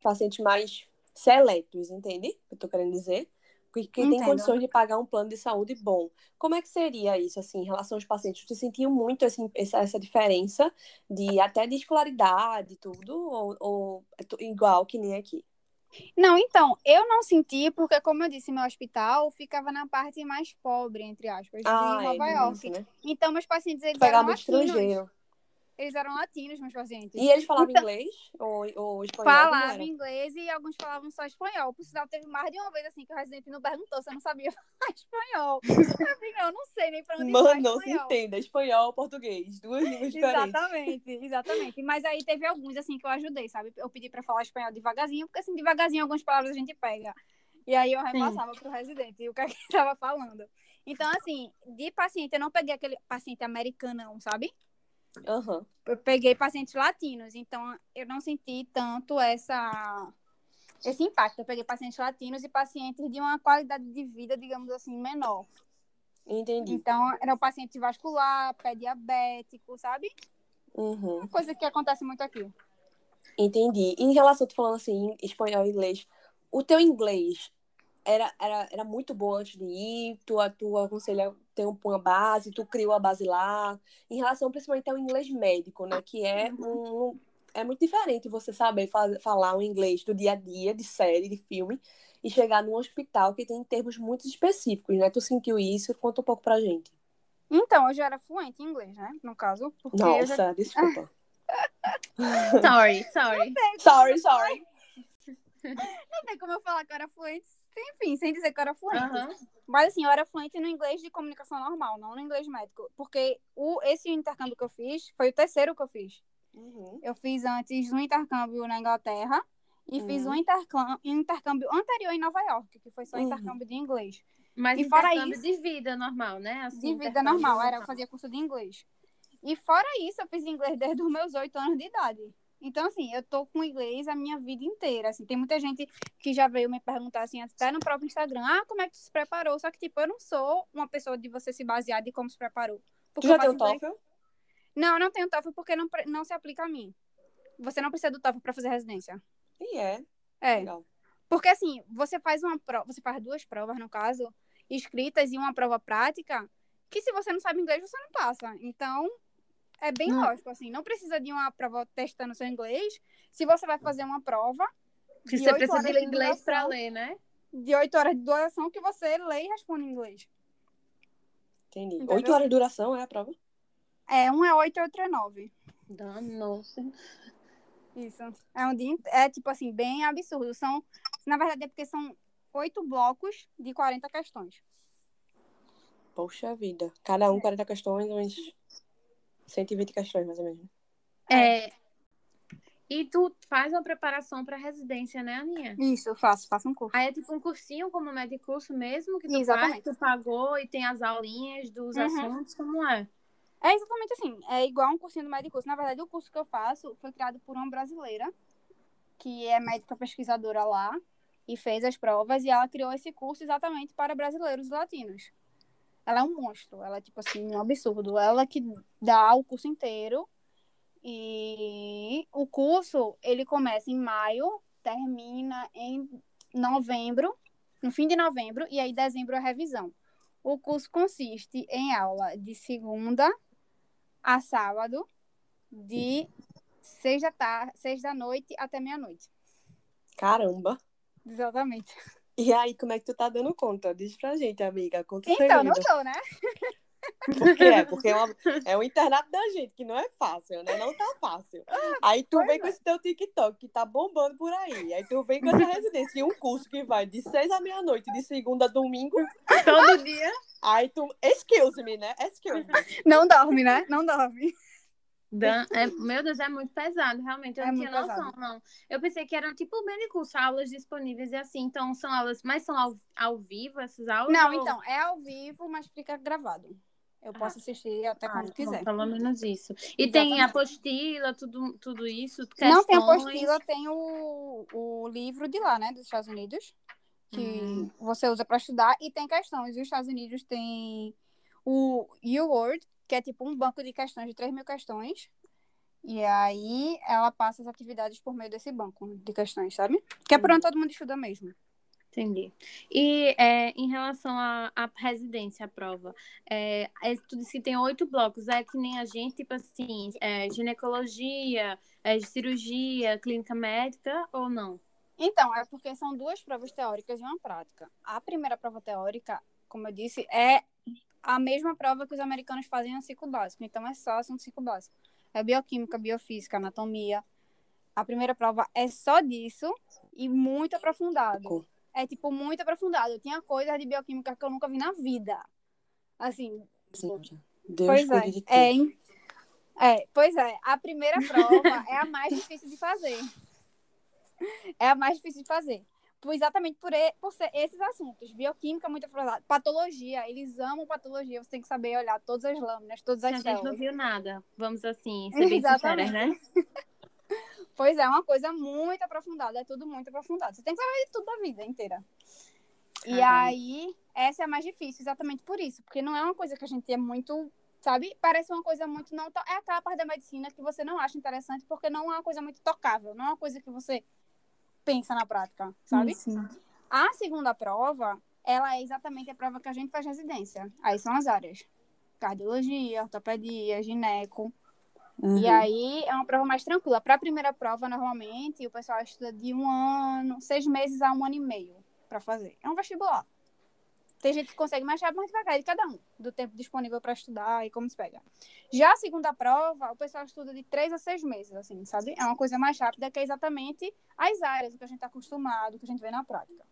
pacientes mais seletos, entende? Eu tô querendo dizer? Que, que tem condições de pagar um plano de saúde bom. Como é que seria isso, assim, em relação aos pacientes? Você sentiu muito assim, essa, essa diferença de até de escolaridade e tudo, ou, ou é igual que nem aqui? Não, então, eu não senti, porque, como eu disse, meu hospital ficava na parte mais pobre, entre aspas, de Nova é, tem York. isso, né? Então, meus pacientes, eles Pegar eram latinos. estrangeiro. Eles eram latinos, meus pacientes. E eles falavam Então- inglês ou, ou espanhol? como Falava era? inglês e alguns falavam só espanhol. Por sinal, teve mais de uma vez assim que o residente não perguntou se eu não sabia falar espanhol. Eu falei, eu não sei nem pra onde Mano, não se entenda. Espanhol ou português. Duas línguas diferentes. Exatamente, exatamente. Mas aí teve alguns assim que eu ajudei, sabe? Eu pedi pra falar espanhol devagarzinho, porque assim, devagarzinho algumas palavras a gente pega. E aí eu repassava pro residente o que é que ele tava falando. Então, assim, de paciente, eu não peguei aquele paciente americanão, sabe? Aham. Eu peguei pacientes latinos, então eu não senti tanto essa esse impacto. Eu peguei pacientes latinos e pacientes de uma qualidade de vida, digamos assim, menor. Entendi. Então, era o paciente vascular, pé diabético, sabe? Uhum. Uma coisa que acontece muito aqui. Entendi. Em relação, tu falando assim, espanhol e inglês, o teu inglês era, era, era muito bom antes de ir? Tu, tu aconselha ter uma base, tu criou a base lá? Em relação principalmente ao inglês médico, né? Que é um, é muito diferente você saber faz, falar um inglês do dia a dia, de série, de filme, e chegar num hospital que tem termos muito específicos, né? Tu sentiu isso? Conta um pouco pra gente. Então, eu já era fluente em inglês, né? No caso. Nossa, já... desculpa. Sorry, sorry. sorry, sorry. Não tem como eu falar que eu era fluente, enfim, sem dizer que eu era fluente. Aham. Mas assim, eu era fluente no inglês de comunicação normal, não no inglês médico. Porque o, esse intercâmbio que eu fiz foi o terceiro que eu fiz. Uhum. Eu fiz antes um intercâmbio na Inglaterra e fiz Uhum. um intercâmbio, intercâmbio anterior em Nova York, que foi só Uhum. intercâmbio de inglês. Mas E fora isso- de vida normal, né? Assim, De vida intercâmbio normal, era, eu normal. fazia curso de inglês. E fora isso, eu fiz inglês desde os meus oito anos de idade. Então, assim, eu tô com inglês a minha vida inteira. Assim, tem muita gente que já veio me perguntar, assim, até no próprio Instagram, ah, como é que tu se preparou? Só que, tipo, eu não sou uma pessoa de você se basear de como se preparou. Porque Tu já tem o inglês- TOEFL? Não, eu não tenho TOEFL porque não, não se aplica a mim. Você não precisa do TOEFL pra fazer residência. E é. É. Legal. Porque assim, você faz uma prova, você faz duas provas, no caso, escritas e uma prova prática, que se você não sabe inglês, você não passa. Então, é bem Hum. lógico, assim, não precisa de uma prova testando seu inglês. Se você vai fazer uma prova Que você precisa de inglês pra duração- ler, né? de oito horas de duração que você lê e responde em inglês. Entendi. Entendeu? Oito horas de duração é a prova? É, um é oito e outro é nove. Danou-se. Isso. É um dia, é tipo assim, bem absurdo. São, na verdade, é porque são oito blocos de 40 questões. Poxa vida. Cada um 40 questões, uns 120 questões, mais ou menos. É. E tu faz uma preparação pra residência, né, Aninha? Isso, eu faço, faço um curso. Aí é tipo um cursinho como médico curso mesmo, que tu Exatamente. faz, tu pagou e tem as aulinhas dos Uhum. assuntos, como é? É exatamente assim. É igual um cursinho do médico curso. Na verdade, o curso que eu faço foi criado por uma brasileira, que é médica pesquisadora lá, e fez as provas, e ela criou esse curso exatamente para brasileiros e latinos. Ela é um monstro, ela é tipo assim, um absurdo. Ela que dá o curso inteiro. E o curso, ele começa em maio, termina em novembro, no fim de novembro, e aí dezembro é a revisão. O curso consiste em aula de segunda a sábado, de seis da, tarde, seis da noite até meia-noite. Caramba. Exatamente. E aí, como é que tu tá dando conta? Diz pra gente, amiga. Conta Então, não tô, né? Por que é? Porque é, uma, é um internato da gente, que não é fácil, né? Não tá fácil. Aí tu vem é. com esse teu TikTok, que tá bombando por aí. Aí tu vem com essa residência e um curso que vai de seis à meia-noite, de segunda a domingo. Todo dia. Aí tu... Excuse me, né? Excuse me. Não dorme, né? Não dorme. Dan- é, meu Deus, é muito pesado, realmente. Eu É não tinha noção, pesado. não. Eu pensei que eram tipo bem de curso, aulas disponíveis e assim. Então, são aulas, mas são ao, ao vivo essas aulas? Não, ou- então, é ao vivo, mas fica gravado. Eu posso assistir até Ah, quando tá quiser. bom, pelo menos isso. E tem Exatamente. apostila, tudo, tudo isso? Não tem questões? apostila, tem o, o livro de lá, né? Dos Estados Unidos. Que Hum. você usa pra estudar. E tem questões. Os Estados Unidos tem o U-Word, que é tipo um banco de questões de 3 mil questões. E aí ela passa as atividades por meio desse banco de questões, sabe? Que é por onde todo mundo estuda mesmo. Entendi. E é, em relação à, à residência, à prova, é, é, tu disse que tem oito blocos, é que nem a gente, tipo assim, é, ginecologia, é, cirurgia, clínica médica ou não? Então, é porque são duas provas teóricas e uma prática. A primeira prova teórica, como eu disse, é a mesma prova que os americanos fazem no ciclo básico. Então, é só assunto ciclo básico. É bioquímica, biofísica, anatomia. A primeira prova é só disso e muito aprofundado. É, tipo, muito aprofundado. Tinha coisas de bioquímica que eu nunca vi na vida. Assim, Deus pois é. de. É, hein? é, pois é. A primeira prova é a mais difícil de fazer. É a mais difícil de fazer. Exatamente por, e- por ser esses assuntos. Bioquímica muito aprofundada. Patologia, eles amam patologia. Você tem que saber olhar todas as lâminas, todas A as gente não células. viu nada. Vamos assim, ser bem sinceras, né? Pois é, é uma coisa muito aprofundada. É tudo muito aprofundado. Você tem que saber de tudo da vida inteira. E aí, essa é a mais difícil, exatamente por isso. Porque não é uma coisa que a gente é muito, sabe? Parece uma coisa muito não... É aquela parte da medicina que você não acha interessante porque não é uma coisa muito tocável. Não é uma coisa que você pensa na prática, sabe? Sim. A segunda prova, ela é exatamente a prova que a gente faz residência. Aí são as áreas. Cardiologia, ortopedia, gineco. Uhum. E aí é uma prova mais tranquila. Para a primeira prova, normalmente, o pessoal estuda de um ano, seis meses a um ano e meio para fazer. É um vestibular. Tem gente que consegue mais rápido, mais devagar, de cada um, do tempo disponível para estudar e como se pega. Já a segunda prova, o pessoal estuda de três a seis meses, assim, sabe? É uma coisa mais rápida, que é exatamente as áreas, o que a gente está acostumado, o que a gente vê na prática.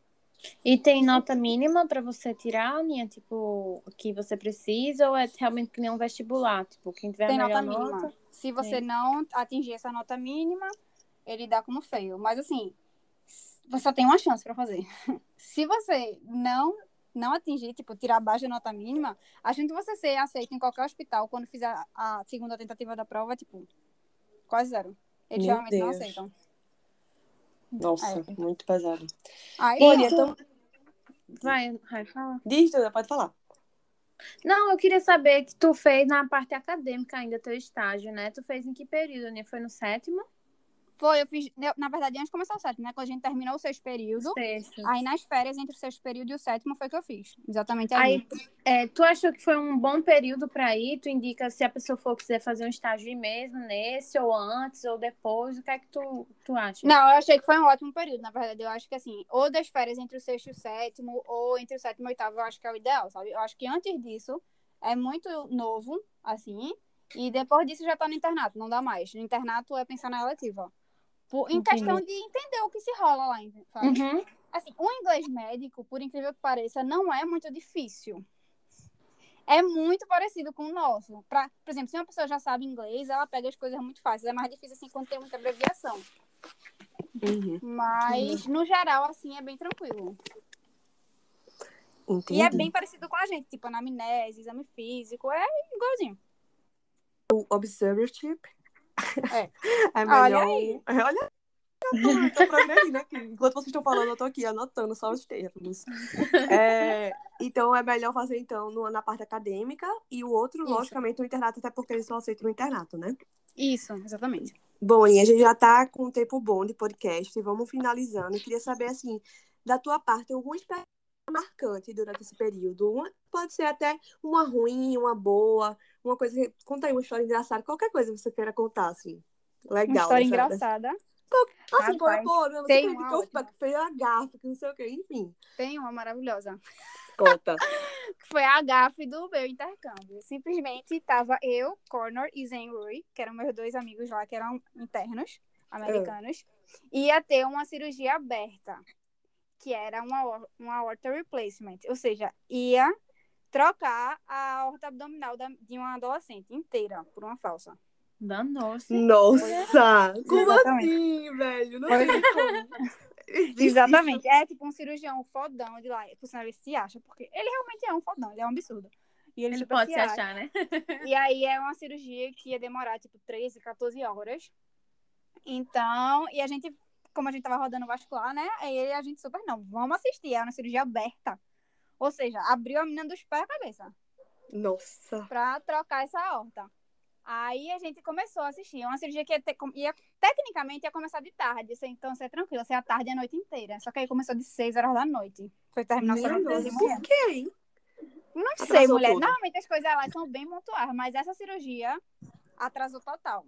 E tem nota mínima pra você tirar, Aninha? Tipo, o que você precisa? Ou é realmente que nem um vestibular? Tipo, quem tiver Tem nota mínima. nota... Se você não atingir essa nota mínima, ele dá como feio. Mas assim, você só tem uma chance para fazer. Se você não não atingir, tipo, tirar abaixo da nota mínima, a gente você ser aceito em qualquer hospital quando fizer a segunda tentativa da prova, tipo, quase zero. Eles Meu realmente não Deus. aceitam. Nossa, É. muito pesado. Aí, Olha, então. Vai, vai, fala. Diz, Duda, pode falar. Não, eu queria saber que tu fez na parte acadêmica ainda teu estágio, né? Tu fez em que período, Aninha? Foi no sétimo? Foi, eu fiz, na verdade, antes de começar o sétimo, né? Quando a gente terminou o sexto período, Sexto. aí nas férias, entre o sexto período e o sétimo, foi que eu fiz. Exatamente. Aí, é, tu achou que foi um bom período para ir? Tu indica se a pessoa for quiser fazer um estágio mesmo nesse, ou antes, ou depois? O que é que tu, tu acha? Não, eu achei que foi um ótimo período, na verdade. Eu acho que assim, ou das férias entre o sexto e o sétimo, ou entre o sétimo e o oitavo, eu acho que é o ideal, sabe? Eu acho que antes disso é muito novo, assim, e depois disso já tá no internato, não dá mais. No internato é pensar na eletiva. Por- em Entendi. questão de entender o que se rola lá, sabe? Uhum. Assim, o inglês médico, por incrível que pareça, não é muito difícil. É muito parecido com o nosso. Pra, por exemplo, se uma pessoa já sabe inglês, ela pega as coisas muito fáceis. É mais difícil assim quando tem muita abreviação. Uhum. Mas, no geral, assim, é bem tranquilo. Entendi. E é bem parecido com a gente, tipo, anamnese, exame físico, é igualzinho. O observership. É. É Olha melhor. aí. É, Olha. Eu tô, tô progredindo aqui. Enquanto vocês estão falando, eu tô aqui anotando só os termos. É, então é melhor fazer então no- na parte acadêmica e o outro, Isso. logicamente, no internato, até porque eles só aceitam no internato, né? Isso, exatamente. Bom, e a gente já tá com um tempo bom de podcast, e vamos finalizando. Eu queria saber, assim, da tua parte, alguma experiência marcante durante esse período? Uma- pode ser até uma ruim, uma boa, uma coisa que... Conta aí uma história engraçada, qualquer coisa que você queira contar, assim. Legal. Uma história dessa- engraçada. Assim, pô, Rapaz, pô, não, você uma que que fez a gafa, que não sei o quê, enfim. Tem uma maravilhosa. Conta. Que foi a gafe do meu intercâmbio. Simplesmente tava eu, Connor e Zen Rui, que eram meus dois amigos lá, que eram internos, americanos. Ia ter uma cirurgia aberta, que era uma, uma aorta replacement. Ou seja, ia trocar a aorta abdominal da- de uma adolescente inteira por uma falsa. Danou-se. Nossa! Como Exatamente. assim, velho? Não tem como. Exatamente. É tipo um cirurgião fodão de lá. Por sinal, ele se acha, porque ele realmente é um fodão, ele é um absurdo. E ele, Ele pode se acha. achar, né? E aí é uma cirurgia que ia demorar tipo 13, 14 horas. Então, e a gente, como a gente tava rodando vascular, né? Aí a gente super, não, vamos assistir. É uma cirurgia aberta. Ou seja, abriu a menina dos pés à cabeça Nossa. pra trocar essa aorta. Aí a gente começou a assistir. É uma cirurgia que ia, ter- ia- tecnicamente ia começar de tarde. assim, Então, você é tranquilo, você é a tarde e a noite inteira. Só que aí começou de 6 horas da noite. Foi terminar só Meu 12 Deus, de manhã. por quê, hein? Não Atrasou sei, mulher. tudo. Normalmente as coisas lá são bem pontuais, mas essa cirurgia atrasou total.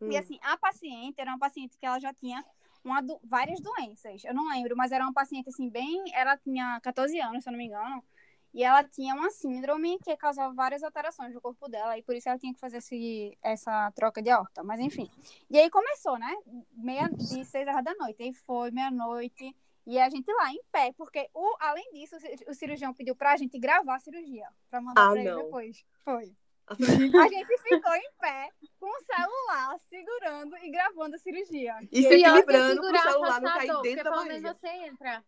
Hum. E assim, a paciente era uma paciente que ela já tinha uma do- várias doenças. Eu não lembro, mas era uma paciente assim, bem. Ela tinha 14 anos, se eu não me engano. E ela tinha uma síndrome que causava várias alterações no corpo dela, e por isso ela tinha que fazer esse, essa troca de aorta. Mas enfim. E aí começou, né? Meia, de 6 horas da noite. Aí foi meia-noite. E a gente lá em pé, porque o, além disso, o ci- o cirurgião pediu pra gente gravar a cirurgia, pra mandar Ah, pra ele não. depois. Foi. A gente ficou em pé, com o celular, segurando e gravando a cirurgia. E se equilibrando pro o celular não cair dentro da porque pelo você entra.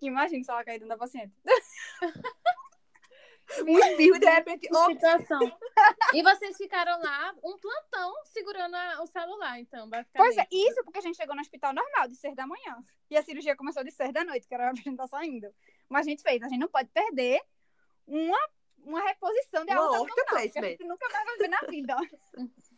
Imagina se ela cair dentro da paciente. Um espirro e de repente, Situação. E vocês ficaram lá, um plantão, segurando a- o celular, então, basicamente. Pois é, isso porque a gente chegou no hospital normal, de seis da manhã. E a cirurgia começou de seis da noite, que era a gente estar saindo. Mas a gente fez, a gente não pode perder uma, uma reposição de Uma abdominal, que a gente nunca mais vai ver na vida.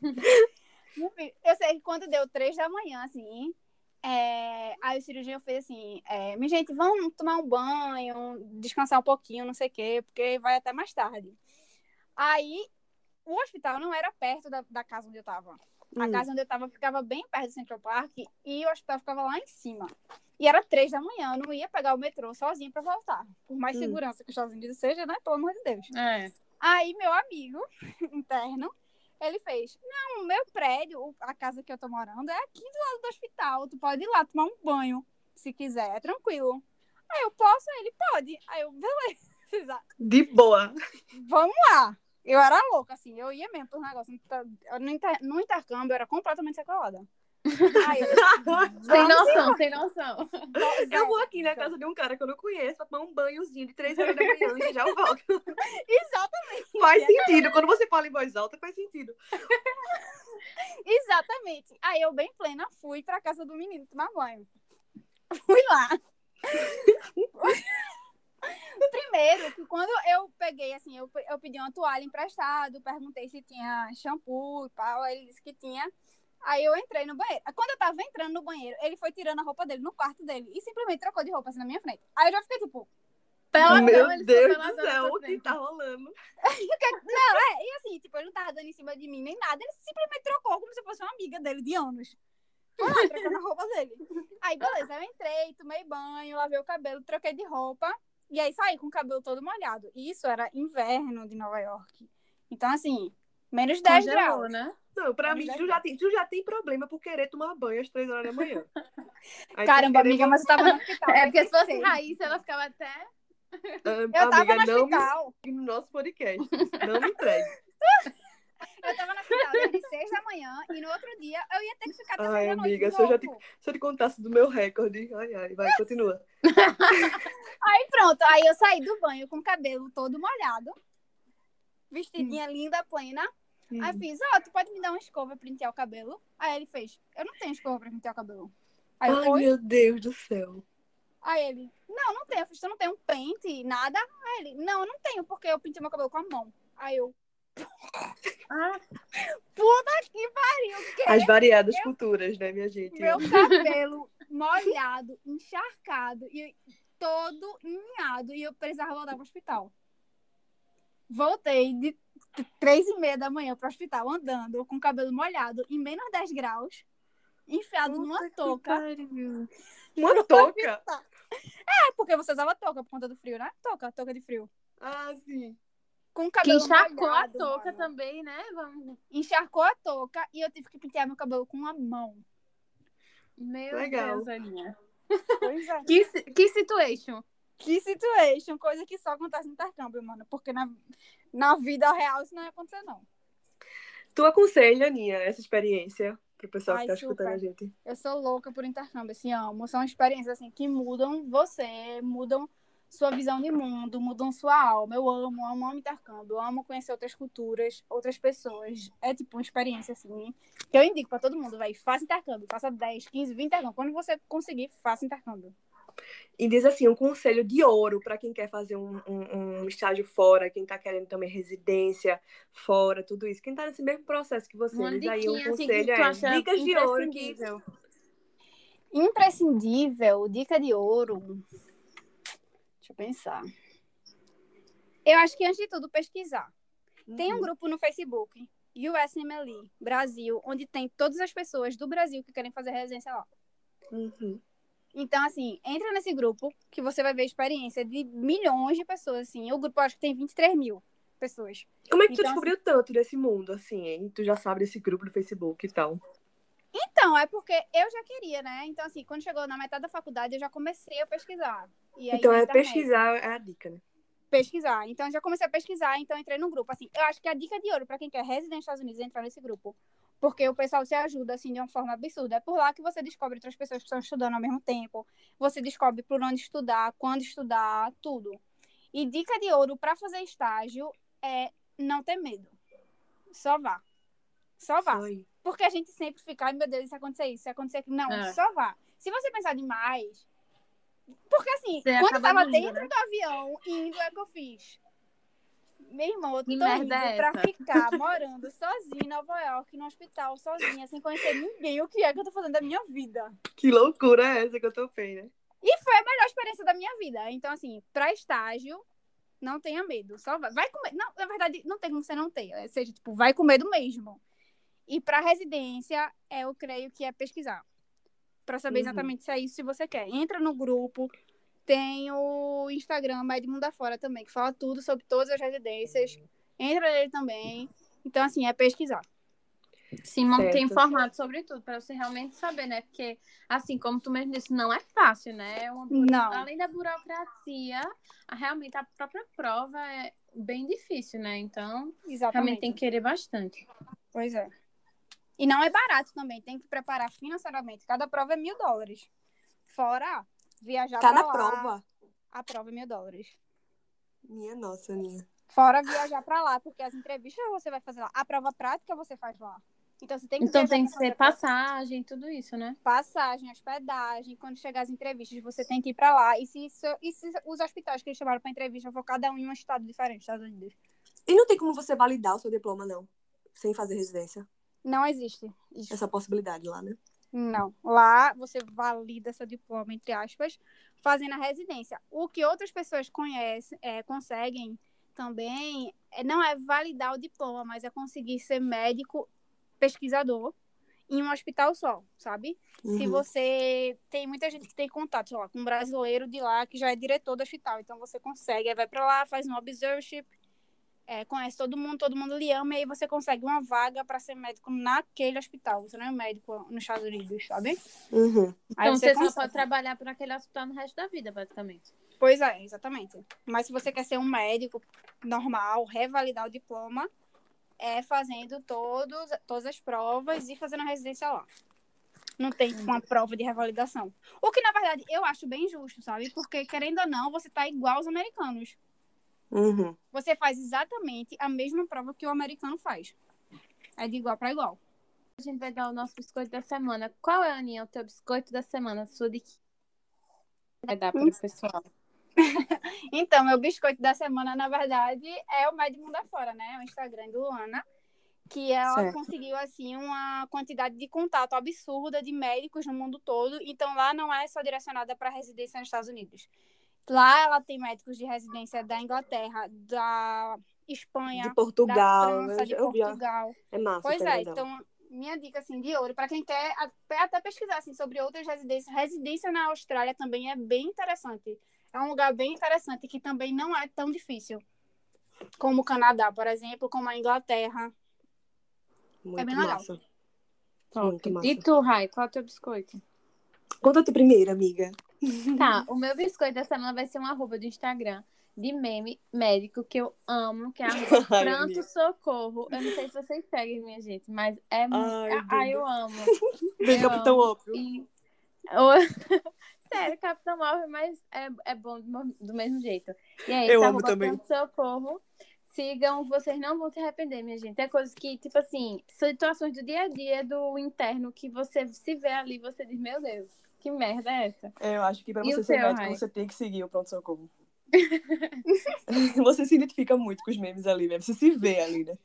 Enfim, eu sei que quando deu três da manhã, assim, é, aí o cirurgião fez assim, é, minha gente, vamos tomar um banho, descansar um pouquinho, não sei o quê, porque vai até mais tarde. Aí, o hospital não era perto da, da casa onde eu tava. A Hum. casa onde eu tava ficava bem perto do Central Park e o hospital ficava lá em cima. E era três da manhã, eu não ia pegar o metrô sozinha pra voltar. Por mais Hum. segurança que os Estados Unidos seja, né? Pelo amor de Deus. É. Aí meu amigo interno, ele fez, não, o meu prédio, a casa que eu tô morando, é aqui do lado do hospital. Tu pode ir lá tomar um banho, se quiser, é tranquilo. Aí eu posso, Aí ele pode. Aí eu, beleza, de boa. vamos lá. Eu era louca, assim, eu ia mesmo pro negócio. No, inter- no intercâmbio, eu era completamente sequelada. Aí eu, Sem noção, sem noção. Eu vou aqui na casa de um cara que eu não conheço pra tomar um banhozinho de três horas da manhã e já eu volto. Exatamente. Faz sentido. Quando você fala em voz alta, faz sentido. Exatamente. Aí eu, bem plena, fui pra casa do menino tomar banho. Fui lá. Primeiro, que quando eu peguei, assim, eu, eu pedi uma toalha emprestada, perguntei se tinha shampoo e tal, ele disse que tinha. Aí eu entrei no banheiro. Quando eu tava entrando no banheiro, ele foi tirando a roupa dele no quarto dele e simplesmente trocou de roupa assim na minha frente. Aí eu já fiquei tipo, Peladão, Meu Deus do céu, o que tá rolando? Não, é, e assim, tipo, ele não tava dando em cima de mim nem nada, ele simplesmente trocou como se fosse uma amiga dele de anos. Foi lá, trocando a roupa dele. Aí, beleza, eu entrei, tomei banho, lavei o cabelo, troquei de roupa, e aí saí com o cabelo todo molhado. E isso era inverno de Nova York. Então, assim, menos 10 Congelou, graus. né? Não, pra Mas mim, tu já, tem, tu já tem problema por querer tomar banho às três horas da manhã. Aí Caramba, amiga, mas eu tava no hospital. É porque se fosse. Raíssa, ela ficava até. Ah, Eu tava amiga, no não hospital. me no nosso podcast. Não me entregue. Eu tava no hospital desde 6 da manhã e no outro dia eu ia ter que ficar até Ai, 6 da noite. amiga, de se eu já novo. Se eu te contasse do meu recorde. Ai, ai, vai, continua. Aí pronto, aí eu saí do banho com o cabelo todo molhado, vestidinha linda, plena. Aí eu fiz, ó, tu pode me dar uma escova pra pentear o cabelo? Aí ele fez, eu não tenho escova pra pentear o cabelo. Aí Ai, "Oi?" meu Deus do céu. Aí ele, não, não tenho. Eu fiz, tu não tem um pente, nada? Aí ele, não, eu não tenho, porque eu pintei meu cabelo com a mão. Aí eu, Ah, puta que pariu, que As variadas culturas, né, minha gente? meu cabelo molhado, encharcado e todo enlinhado e eu precisava voltar pro hospital. Voltei de três e meia da manhã pro hospital andando com o cabelo molhado em menos 10 graus, enfiado numa Puta que touca. pariu. Uma touca? É porque você usava touca por conta do frio, né? Touca, touca de frio. Ah, sim. Com o que cabelo encharcou a molhado, touca mano. também, né? Vamos. Encharcou a touca e eu tive que pentear meu cabelo com a mão. Meu Legal. Deus, Aninha. Pois é. Que, que situation? Que situation, coisa que só acontece no intercâmbio, mano. Porque na, na vida real isso não ia acontecer, não. Tu aconselha, Aninha, essa experiência pro pessoal Ai, que tá super. escutando a gente? Eu sou louca por intercâmbio, assim, amo. São experiências, assim, que mudam você, mudam sua visão de mundo, mudam sua alma. Eu amo, amo, amo intercâmbio. Eu amo conhecer outras culturas, outras pessoas. É, tipo, uma experiência, assim, que eu indico pra todo mundo, vai. Faça intercâmbio, faça 10, 15, 20 intercâmbio. Quando você conseguir, faça intercâmbio. E diz assim, um conselho de ouro para quem quer fazer um, um, um estágio fora, quem tá querendo também residência fora, tudo isso. Quem tá nesse mesmo processo que você, Uma diz aí um assim, que conselho é acha dicas de ouro que. Imprescindível, dica de ouro. Deixa eu pensar. Eu acho que antes de tudo pesquisar. Tem um Uhum. grupo no Facebook, USMLE Brasil, onde tem todas as pessoas do Brasil que querem fazer residência lá. Uhum. Então, assim, entra nesse grupo que você vai ver a experiência de milhões de pessoas, assim. O grupo acho que tem 23 mil pessoas. Como é que tu Então, descobriu tanto desse mundo, assim, hein? Tu já sabe desse grupo do Facebook e tal. Então, é porque eu já queria, né? Então, assim, quando chegou na metade da faculdade, eu já comecei a pesquisar. Aí, então é pesquisar é a dica, né? pesquisar. Então, eu já comecei a pesquisar, então entrei no grupo. Assim, eu acho que a dica de ouro para quem quer residência nos Estados Unidos é entrar nesse grupo. Porque o pessoal se ajuda, assim, de uma forma absurda. É por lá que você descobre outras pessoas que estão estudando ao mesmo tempo. Você descobre por onde estudar, quando estudar, tudo. E dica de ouro para fazer estágio é não ter medo. Só vá. Só vá. Foi. Porque a gente sempre fica, ai meu Deus, se acontecer isso, se acontecer aquilo. Não, É. só vá. Se você pensar demais. Porque assim, Você quando eu tava indo, dentro né? do avião, indo é o que eu fiz. Meu irmão, eu tô indo é pra ficar morando sozinha em Nova York, no hospital, sozinha, sem conhecer ninguém. O que é que eu tô fazendo da minha vida? Que loucura é essa que eu tô feia? E foi a melhor experiência da minha vida. Então, assim, pra estágio, não tenha medo. Só vai, vai com medo. Não, na verdade, não tem como você não ter. Ou seja, tipo, vai com medo mesmo. E pra residência, é, eu creio que é pesquisar. Pra saber Uhum. exatamente se é isso que você quer. Entra no grupo. Tem o Instagram Med Mundo Afora também, que fala tudo sobre todas as residências. Entra nele também. Então, assim, é pesquisar. Sim, manter Certo. informado sobre tudo, para você realmente saber, né? Porque, assim, como tu mesmo disse, não é fácil, né? É uma. Além da burocracia, realmente a própria prova é bem difícil, né? Então, Exatamente. realmente tem que querer bastante. Pois é. E não é barato também, tem que preparar financeiramente. Cada prova é mil dólares. Fora viajar Cada pra lá. prova. A prova é mil dólares. Minha nossa, minha. Fora viajar pra lá, porque as entrevistas você vai fazer lá. A prova prática você faz lá. Então você tem que Então tem que ser passagem, tudo isso, né? passagem, hospedagem. Quando chegar as entrevistas, você tem que ir pra lá. E se, isso- e se os hospitais que eles chamaram pra entrevista for cada um em um estado diferente, Estados Unidos? E não tem como você validar o seu diploma, não. Sem fazer residência. Não existe. isso. Essa possibilidade lá, né? Não. Lá você valida seu diploma, entre aspas, fazendo a residência. O que outras pessoas conhecem, é, conseguem também é, não é validar o diploma, mas é conseguir ser médico pesquisador em um hospital só, sabe? Se Uhum. você tem muita gente que tem contato, sei lá, com um brasileiro de lá que já é diretor do hospital, então você consegue, aí vai pra lá, faz um observership, é, conhece todo mundo, todo mundo lhe ama, e aí você consegue uma vaga pra ser médico naquele hospital. Você não é médico nos Estados Unidos, sabe? Uhum. Aí Então você, só consegue. pode trabalhar por aquele hospital no resto da vida, basicamente. Pois é, exatamente. Mas se você quer ser um médico normal, revalidar o diploma, é fazendo todos, todas as provas e fazendo a residência lá. Não tem uma prova de revalidação. O que, na verdade, eu acho bem justo, sabe? Porque, querendo ou não, você tá igual aos americanos. Uhum. Você faz exatamente a mesma prova que o americano faz. É de igual para igual. A gente vai dar o nosso biscoito da semana. Qual é, Aninha, o teu biscoito da semana? Sua de vai dar para o pessoal. Então, meu biscoito da semana, na verdade, é o Med Mundo Afora, né? O Instagram do Luana. Que ela Certo. conseguiu, assim, uma quantidade de contato absurda de médicos no mundo todo. Então, lá não é só direcionada para residência nos Estados Unidos. Lá ela tem médicos de residência da Inglaterra, da Espanha, De da Portugal. França, eu, de. Portugal. É massa. Pois tá é, legal. então, minha dica, assim, de ouro, para quem quer até, pesquisar, assim, sobre outras residências. Residência na Austrália também é bem interessante. É um lugar bem interessante que também não é tão difícil. Como o Canadá, por exemplo, como a Inglaterra. Muito é bem legal. massa. Top. Muito massa. E tu, Rai, qual é o teu biscoito? Conta tu primeiro, amiga. Tá, o meu biscoito da semana vai ser um arroba do Instagram de meme médico que eu amo, que é arroba Ai, pranto socorro. Eu não sei se vocês seguem, minha gente, mas é muito. Ai, Ai, eu amo. Bem Eu capitão amo. óbvio. E... Sério, Capitão Marvel, mas é, é bom do, mo- do mesmo jeito. E aí, Eu amo arroba também. pranto socorro. Sigam, vocês não vão se arrepender, minha gente. É coisas que, tipo assim, situações do dia a dia, do interno, que você se vê ali, você diz, meu Deus, que merda é essa? É, Eu acho que pra você ser médico, Rai? você tem que seguir o pronto-socorro. você se identifica muito com os memes ali, né? Você se vê ali, né?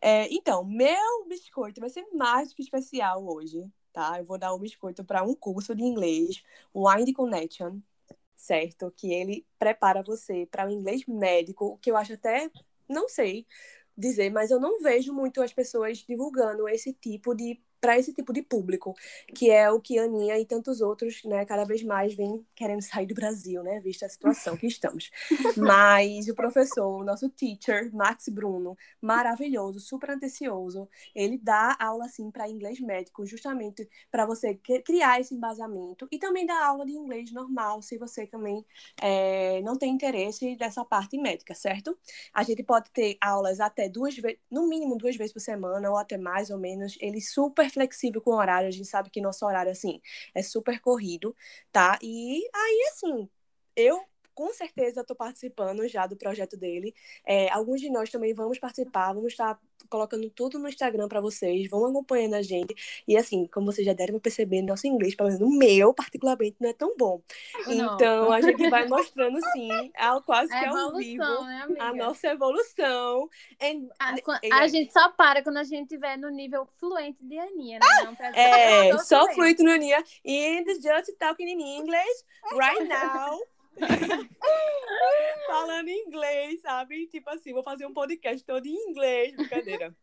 É, então, meu biscoito vai ser mais do que especial hoje, tá? Eu vou dar um biscoito para um curso de inglês, o Wind Connection, certo? Que ele prepara você para o inglês médico, que eu acho até, não sei dizer, mas eu não vejo muito as pessoas divulgando esse tipo de para esse tipo de público, que é o que a Aninha e tantos outros, né, cada vez mais vêm querendo sair do Brasil, né, vista a situação que estamos. Mas o professor, o nosso teacher, Max Bruno, maravilhoso, super atencioso, ele dá aula assim para inglês médico, justamente para você criar esse embasamento e também dá aula de inglês normal, se você também é, não tem interesse dessa parte médica, certo? A gente pode ter aulas até duas vezes, no mínimo duas vezes por semana ou até mais ou menos. Ele super flexível com o horário, a gente sabe que nosso horário, assim, é super corrido, tá? E aí, assim, eu com certeza estou participando já do projeto dele. É, alguns de nós também vamos participar, vamos estar colocando tudo no Instagram para vocês, vão acompanhando a gente. E assim, como vocês já devem perceber, nosso inglês, pelo menos o meu, particularmente, não é tão bom. Não. Então, a gente vai mostrando, sim, ao, quase é que ao vivo, né, a nossa evolução. And, a, a, gente só para quando a gente estiver no nível fluente de Aninha, né? Não, pra é, só fluente no Aninha. And just talking in English right now. Falando em inglês, sabe? Tipo assim, vou fazer um podcast todo em inglês, brincadeira.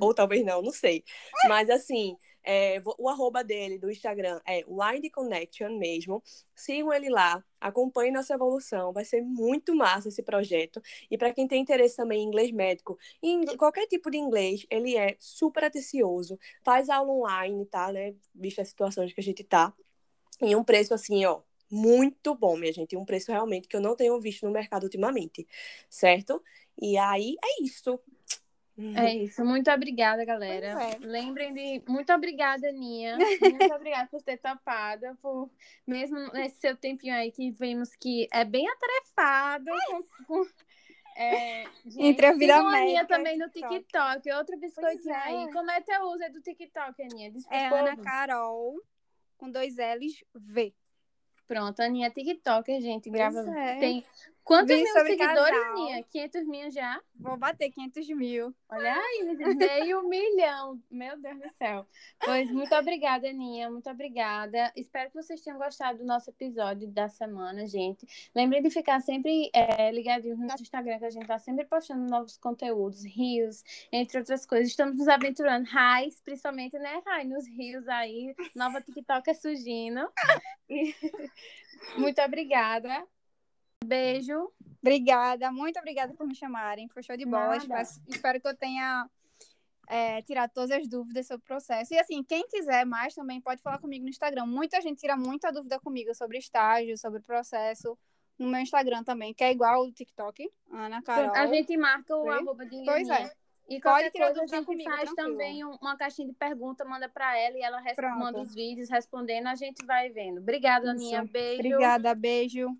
Ou talvez não, não sei. Mas assim, é, o arroba dele do Instagram é Wind Connection mesmo. Sigam ele lá, acompanhem nossa evolução. Vai ser muito massa esse projeto. E para quem tem interesse também em inglês médico, em qualquer tipo de inglês, ele é super atencioso. Faz aula online, tá? Né? Visto as situações que a gente tá. Em um preço assim, ó, muito bom, minha gente. Um preço realmente que eu não tenho visto no mercado ultimamente, certo? E aí é isso. É isso. Muito obrigada, galera. É. Lembrem de. Muito obrigada, Aninha. Muito obrigada por ter topado. Por... Mesmo nesse seu tempinho aí que vimos que é bem atarefado. Com. É, gente, Entre a vida. Aninha também no TikTok. Outro biscoitinho é. aí. Como é teu uso do TikTok, Aninha? É Ana Carol, com dois L's, V. Pronto, a Aninha é TikToker, gente. Grava. É. Tem Quantos mil seguidores, casal. Aninha? 500 mil já? Vou bater 500 mil. Olha aí, meio milhão. Meu Deus do céu. Pois, muito obrigada, Aninha. Muito obrigada. Espero que vocês tenham gostado do nosso episódio da semana, gente. Lembrem de ficar sempre é, ligadinhos no nosso Instagram, que a gente tá sempre postando novos conteúdos, rios, entre outras coisas. Estamos nos aventurando. Raiz, principalmente, né, Rai? Nos rios aí. Nova TikTok é surgindo. E... muito obrigada. Beijo. Obrigada, muito obrigada por me chamarem. Foi show de bola. Espero, espero, que eu tenha é, tirado todas as dúvidas sobre o processo. E assim, quem quiser mais também pode falar comigo no Instagram. Muita gente tira muita dúvida comigo sobre estágio, sobre o processo. No meu Instagram também, que é igual o TikTok, Ana Carol. A gente marca o arroba de Pois é. E Pode coisa, a gente comigo, faz tranquilo. também uma caixinha de pergunta, manda para ela e ela responde os vídeos respondendo, a gente vai vendo. Obrigada, Aninha. Beijo. Obrigada, beijo.